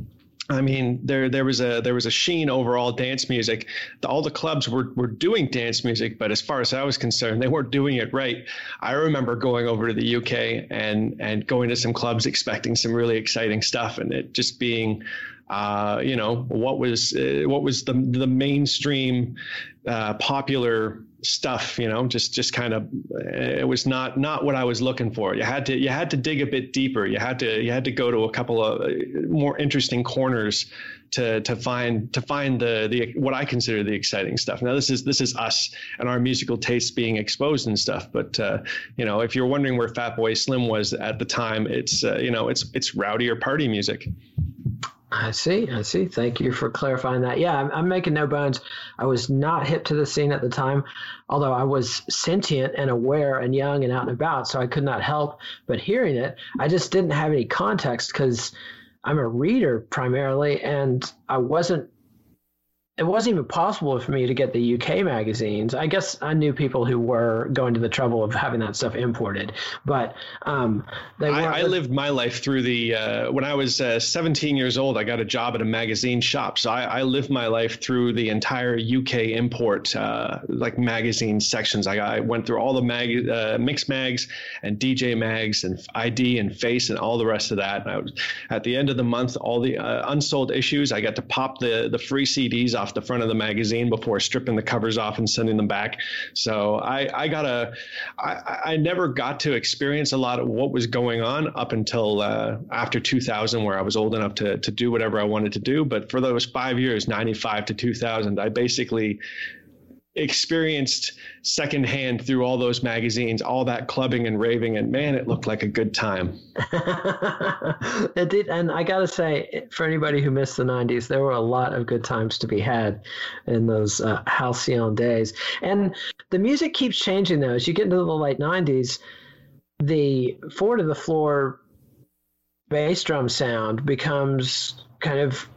I mean, there there was a there was a sheen over all dance music. The, all the clubs were were doing dance music, but as far as I was concerned, they weren't doing it right. I remember going over to the UK and and going to some clubs expecting some really exciting stuff, and it just being uh, you know what was uh, what was the the mainstream uh, popular stuff you know just just kind of it was not not what i was looking for. You had to you had to dig a bit deeper. You had to you had to go to a couple of uh, more interesting corners to to find to find the the what i consider the exciting stuff. Now this is this is us and our musical tastes being exposed and stuff but uh, you know if you're wondering where fatboy slim was at the time it's uh, you know it's it's rowdy or party music I see. I see. Thank you for clarifying that. Yeah, I'm, I'm, making no bones. I was not hip to the scene at the time, although I was sentient and aware and young and out and about, so I could not help but hearing it. I just didn't have any context because I'm a reader primarily, and I wasn't it wasn't even possible for me to get the UK magazines. I guess I knew people who were going to the trouble of having that stuff imported, but um, they I, I lived my life through the uh, when I was uh, 17 years old. I got a job at a magazine shop, so I, I lived my life through the entire UK import uh, like magazine sections. I, I, went through all the mag uh, mix mags and DJ mags and ID and Face and all the rest of that. And I was at the end of the month, all the uh, unsold issues. I got to pop the the free CDs off off the front of the magazine before stripping the covers off and sending them back. So I, I got a, I, I never got to experience a lot of what was going on up until uh, after 2000, where I was old enough to, to do whatever I wanted to do. But for those five years, 95 to 2000, I basically experienced secondhand through all those magazines, all that clubbing and raving, and man, it looked like a good time. it did, and I gotta say, for anybody who missed the '90s, there were a lot of good times to be had in those uh, halcyon days. And the music keeps changing though. As you get into the late '90s, the four to the floor bass drum sound becomes kind of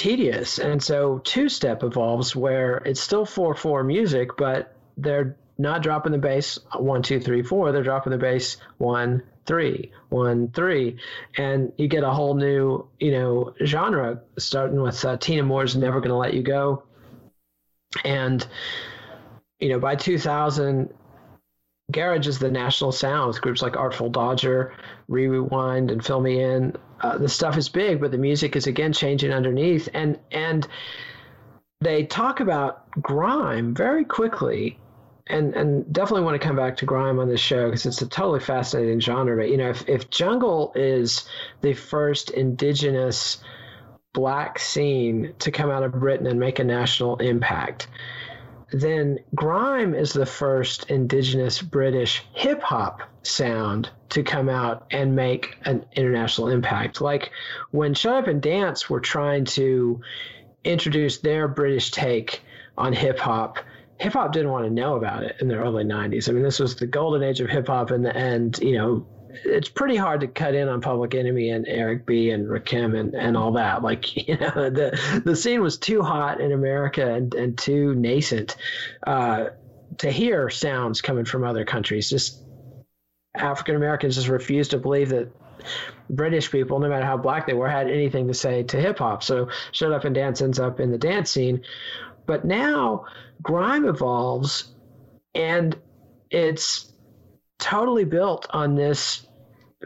tedious. And so two step evolves where it's still 4 4 music, but they're not dropping the bass one, two, three, four. They're dropping the bass one, three, one, three. And you get a whole new, you know, genre starting with uh, Tina Moore's Never Gonna Let You Go. And, you know, by 2000, Garage is the national sound with groups like Artful Dodger, Rewind, and Fill Me In. Uh, the stuff is big, but the music is again changing underneath, and and they talk about grime very quickly, and and definitely want to come back to grime on this show because it's a totally fascinating genre. But you know, if if jungle is the first indigenous black scene to come out of Britain and make a national impact then grime is the first indigenous British hip hop sound to come out and make an international impact. Like when Shut Up and Dance were trying to introduce their British take on hip hop, hip hop didn't want to know about it in the early 90s. I mean, this was the golden age of hip hop and, and, you know, it's pretty hard to cut in on Public Enemy and Eric B and Rakim and, and all that. Like, you know, the the scene was too hot in America and, and too nascent uh, to hear sounds coming from other countries. Just African Americans just refused to believe that British people, no matter how black they were, had anything to say to hip hop. So Shut Up and Dance ends up in the dance scene. But now grime evolves and it's totally built on this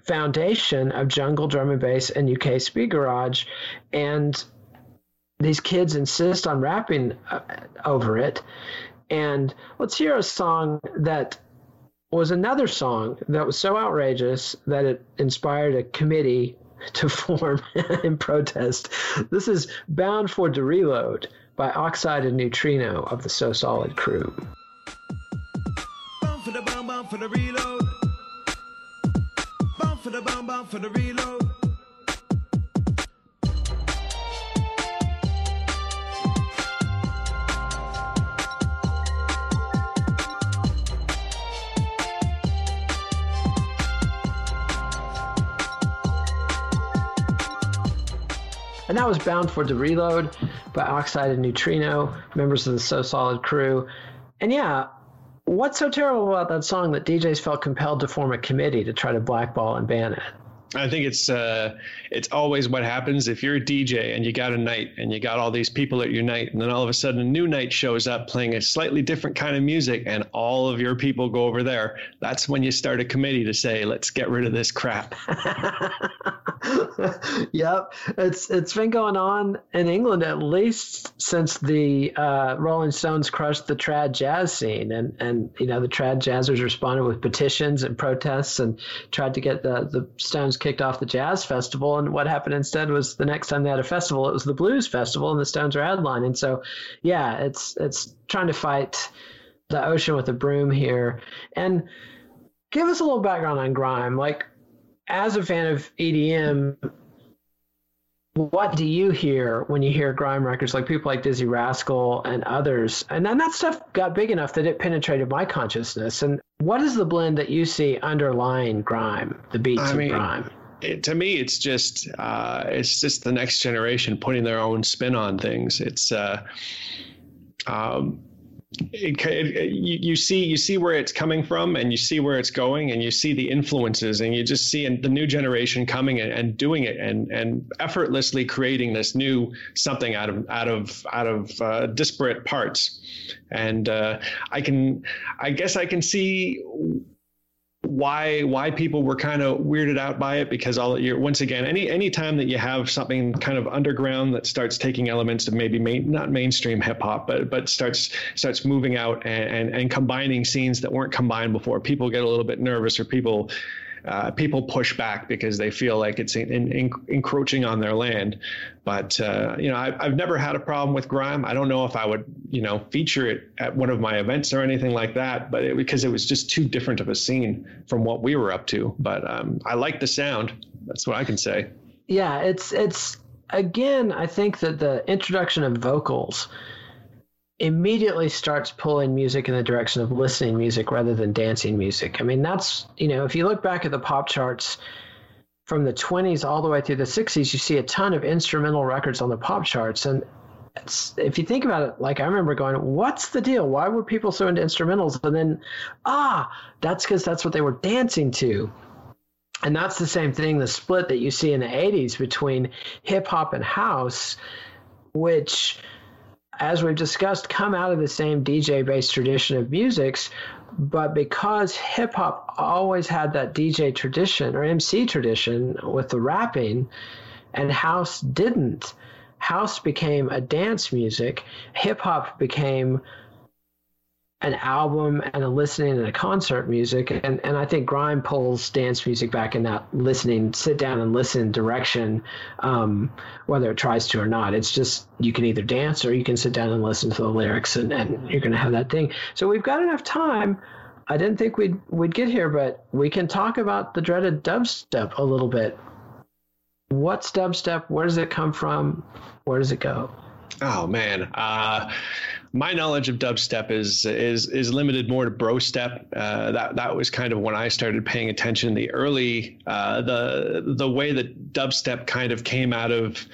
foundation of jungle drum and bass and UK speed garage, and these kids insist on rapping uh, over it. And let's hear a song that was another song that was so outrageous that it inspired a committee to form in protest. This is Bound for Reload by Oxide and Neutrino of the So Solid crew for the reload. Bound for the bound, for the reload. And that was Bound for the Reload by Oxide and Neutrino, members of the So Solid crew. And yeah, what's so terrible about that song that DJs felt compelled to form a committee to try to blackball and ban it? I think it's uh, it's always what happens if you're a DJ and you got a night and you got all these people at your night, and then all of a sudden a new night shows up playing a slightly different kind of music, and all of your people go over there. That's when you start a committee to say, let's get rid of this crap. yep, it's it's been going on in England at least since the uh, Rolling Stones crushed the trad jazz scene, and and you know the trad jazzers responded with petitions and protests and tried to get the the Stones kicked off the jazz festival. And what happened instead was the next time they had a festival, it was the blues festival, and the Stones are headlining. So yeah, it's it's trying to fight the ocean with a broom here, and give us a little background on grime, like as a fan of EDM, what do you hear when you hear grime records like people like Dizzee Rascal and others? And then that stuff got big enough that it penetrated my consciousness. And what is the blend that you see underlying grime, the beats I of mean, grime? It, to me, it's just uh, it's just the next generation putting their own spin on things. It's uh, um, it, it, you, you see you see where it's coming from and you see where it's going and you see the influences and you just see the new generation coming and, and doing it and and effortlessly creating this new something out of out of out of uh, disparate parts. And uh, I can I guess I can see why why people were kind of weirded out by it because all you're once again any any time that you have something kind of underground that starts taking elements of maybe main, not mainstream hip hop but but starts starts moving out and, and and combining scenes that weren't combined before people get a little bit nervous or people uh, people push back because they feel like it's in, in, encroaching on their land. But uh, you know, I, have never had a problem with grime. I don't know if I would, you know, feature it at one of my events or anything like that. But it, because it was just too different of a scene from what we were up to. But um, I like the sound. That's what I can say. Yeah, it's it's again. I think that the introduction of vocals immediately starts pulling music in the direction of listening music rather than dancing music. I mean, that's, you know, if you look back at the pop charts from the 20s all the way through the 60s, you see a ton of instrumental records on the pop charts. And if you think about it, like I remember going, what's the deal? Why were people so into instrumentals? And then, ah, that's because that's what they were dancing to. And that's the same thing, the split that you see in the 80s between hip hop and house, which as we've discussed, come out of the same DJ based tradition of musics, but because hip hop always had that DJ tradition or MC tradition with the rapping, and house didn't, house became a dance music, hip hop became an album and a listening and a concert music. And, and I think grime pulls dance music back in that listening sit down and listen direction um, whether it tries to or not. It's just you can either dance or you can sit down and listen to the lyrics and, and you're going to have that thing. So we've got enough time. I didn't think we'd we'd get here but we can talk about the dreaded dubstep a little bit. What's dubstep? Where does it come from? Where does it go? Oh man. Uh my knowledge of dubstep is is is limited more to bro step. Uh, that that was kind of when I started paying attention. The early uh, the the way that dubstep kind of came out of.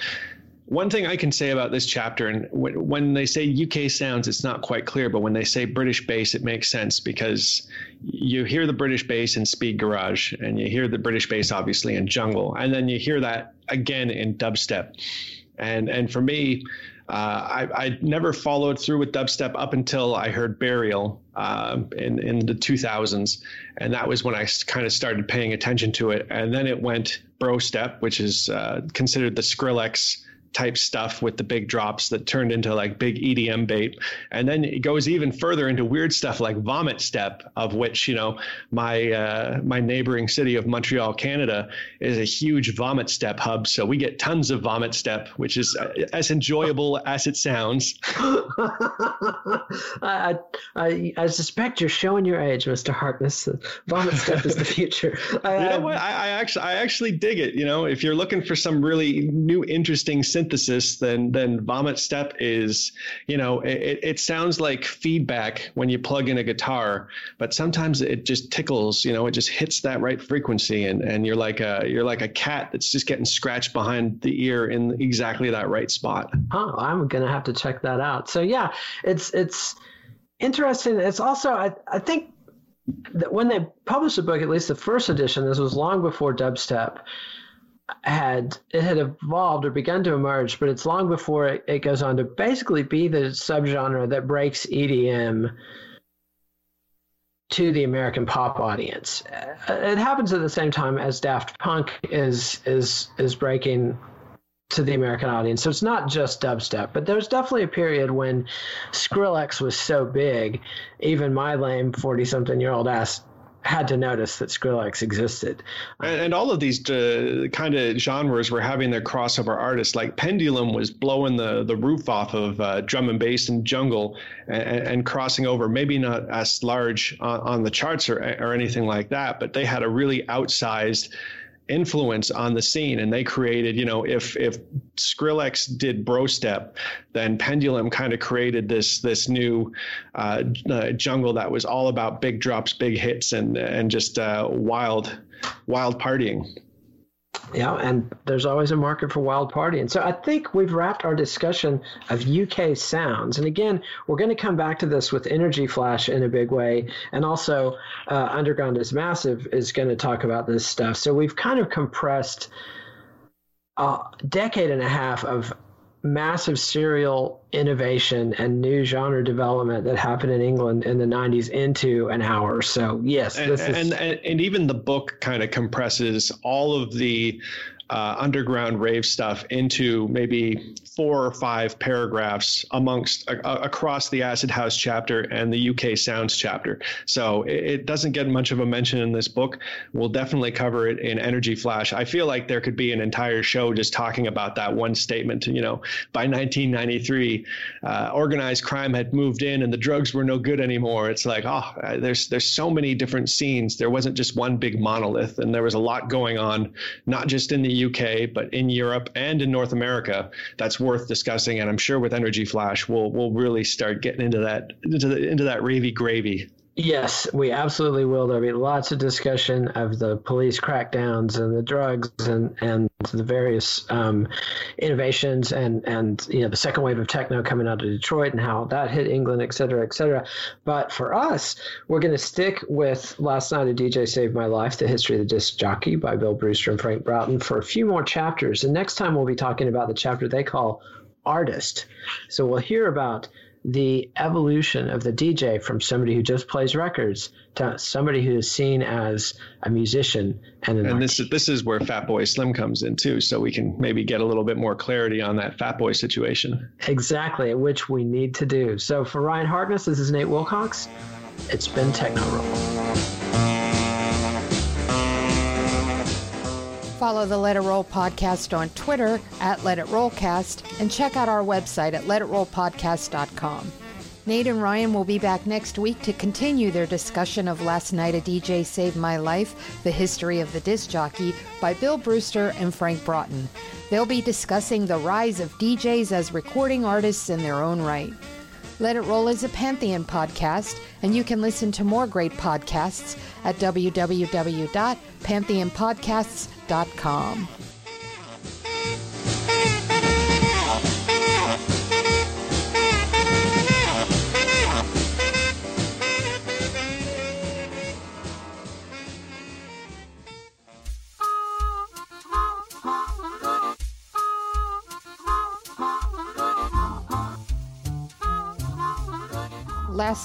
One thing I can say about this chapter, and when, when they say UK sounds, it's not quite clear, but when they say British bass, it makes sense because you hear the British bass in Speed Garage, and you hear the British bass obviously in Jungle, and then you hear that again in dubstep. And and for me, uh, I, I never followed through with dubstep up until I heard Burial uh, in in the 2000s, and that was when I kind of started paying attention to it. And then it went bro step, which is uh, considered the Skrillex type stuff with the big drops that turned into like big EDM bait. And then it goes even further into weird stuff like Vomit Step, of which, you know, my uh, my neighboring city of Montreal, Canada is a huge Vomit Step hub. So we get tons of Vomit Step, which is uh, as enjoyable as it sounds. I, I, I suspect you're showing your age, Mr. Harkness. Vomit Step is the future. I, you know what? I, I actually I actually dig it. You know, if you're looking for some really new, interesting synthesis, then then Vomit Step is, you know, it, it sounds like feedback when you plug in a guitar, but sometimes it just tickles, you know, it just hits that right frequency, and and you're like a you're like a cat that's just getting scratched behind the ear in exactly that right spot. Oh, I'm gonna have to check that out. So yeah, it's it's interesting. It's also I I think when they published the book, at least the first edition, this was long before dubstep had it had evolved or begun to emerge, but it's long before it, it goes on to basically be the subgenre that breaks EDM to the American pop audience. It happens at the same time as Daft Punk is is is breaking to the American audience. So it's not just dubstep, but there's definitely a period when Skrillex was so big, even my lame 40 something year old ass had to notice that Skrillex existed. And, and all of these uh, kind of genres were having their crossover artists. Like Pendulum was blowing the, the roof off of uh, drum and bass and jungle and, and, crossing over, maybe not as large on, on the charts or, or anything like that, but they had a really outsized influence on the scene. And they created you know if if skrillex did bro step then pendulum kind of created this this new uh, uh, jungle that was all about big drops big hits and and just uh, wild wild partying yeah, and there's always a market for wild party. And so I think we've wrapped our discussion of UK sounds. And again, we're going to come back to this with Energy Flash in a big way. And also, uh, Underground is Massive is going to talk about this stuff. So we've kind of compressed a decade and a half of massive serial innovation and new genre development that happened in England in the 90s into an hour. So, yes, and, is... and, and, and even the book kind of compresses all of the uh, underground rave stuff into maybe four or five paragraphs amongst uh, across the Acid House chapter and the UK Sounds chapter. So it, it, doesn't get much of a mention in this book. We'll definitely cover it in Energy Flash. I feel like there could be an entire show just talking about that one statement. You know, by 1993, uh, organized crime had moved in and the drugs were no good anymore. It's like, oh, uh, there's there's so many different scenes. There wasn't just one big monolith, and there was a lot going on, not just in the UK, but in Europe and in North America that's worth discussing. And I'm sure with Energy Flash, we'll we'll really start getting into that into the into that ravey gravy. Yes, we absolutely will. There'll be lots of discussion of the police crackdowns and the drugs and, and the various um, innovations and, and you know the second wave of techno coming out of Detroit and how that hit England, et cetera, et cetera. But for us, we're going to stick with Last Night a DJ Saved My Life, The History of the Disc Jockey by Bill Brewster and Frank Broughton for a few more chapters. And next time we'll be talking about the chapter they call Artist. So we'll hear about the evolution of the DJ from somebody who just plays records to somebody who is seen as a musician and an and this is this is where Fatboy Slim comes in too, so we can maybe get a little bit more clarity on that Fatboy situation. Exactly, which we need to do. So for Ryan Harkness, this is Nate Wilcox. It's been Techno Roll. Follow the Let It Roll podcast on Twitter at Let It Rollcast and check out our website at letitrollpodcast.com. Nate and Ryan will be back next week to continue their discussion of Last Night a DJ Saved My Life, The History of the Disc Jockey by Bill Brewster and Frank Broughton. They'll be discussing the rise of DJs as recording artists in their own right. Let It Roll is a Pantheon podcast, and you can listen to more great podcasts at www.pantheonpodcasts.com.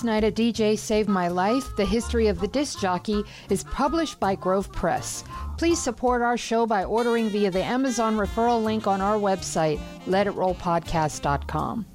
Night a DJ Saved My Life, The History of the Disc Jockey, is published by Grove Press. Please support our show by ordering via the Amazon referral link on our website, letitrollpodcast.com.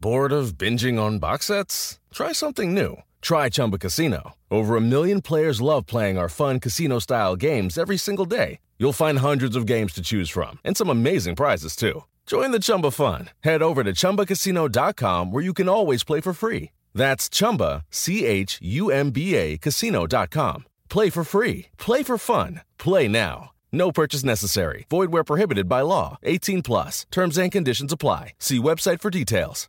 Bored of binging on box sets? Try something new. Try Chumba Casino. Over a million players love playing our fun casino style games every single day. You'll find hundreds of games to choose from and some amazing prizes too. Join the Chumba fun. Head over to ChumbaCasino.com where you can always play for free. That's Chumba, C H U M B A, Casino.com. Play for free. Play for fun. Play now. No purchase necessary. Void where prohibited by law. 18 plus. Terms and conditions apply. See website for details.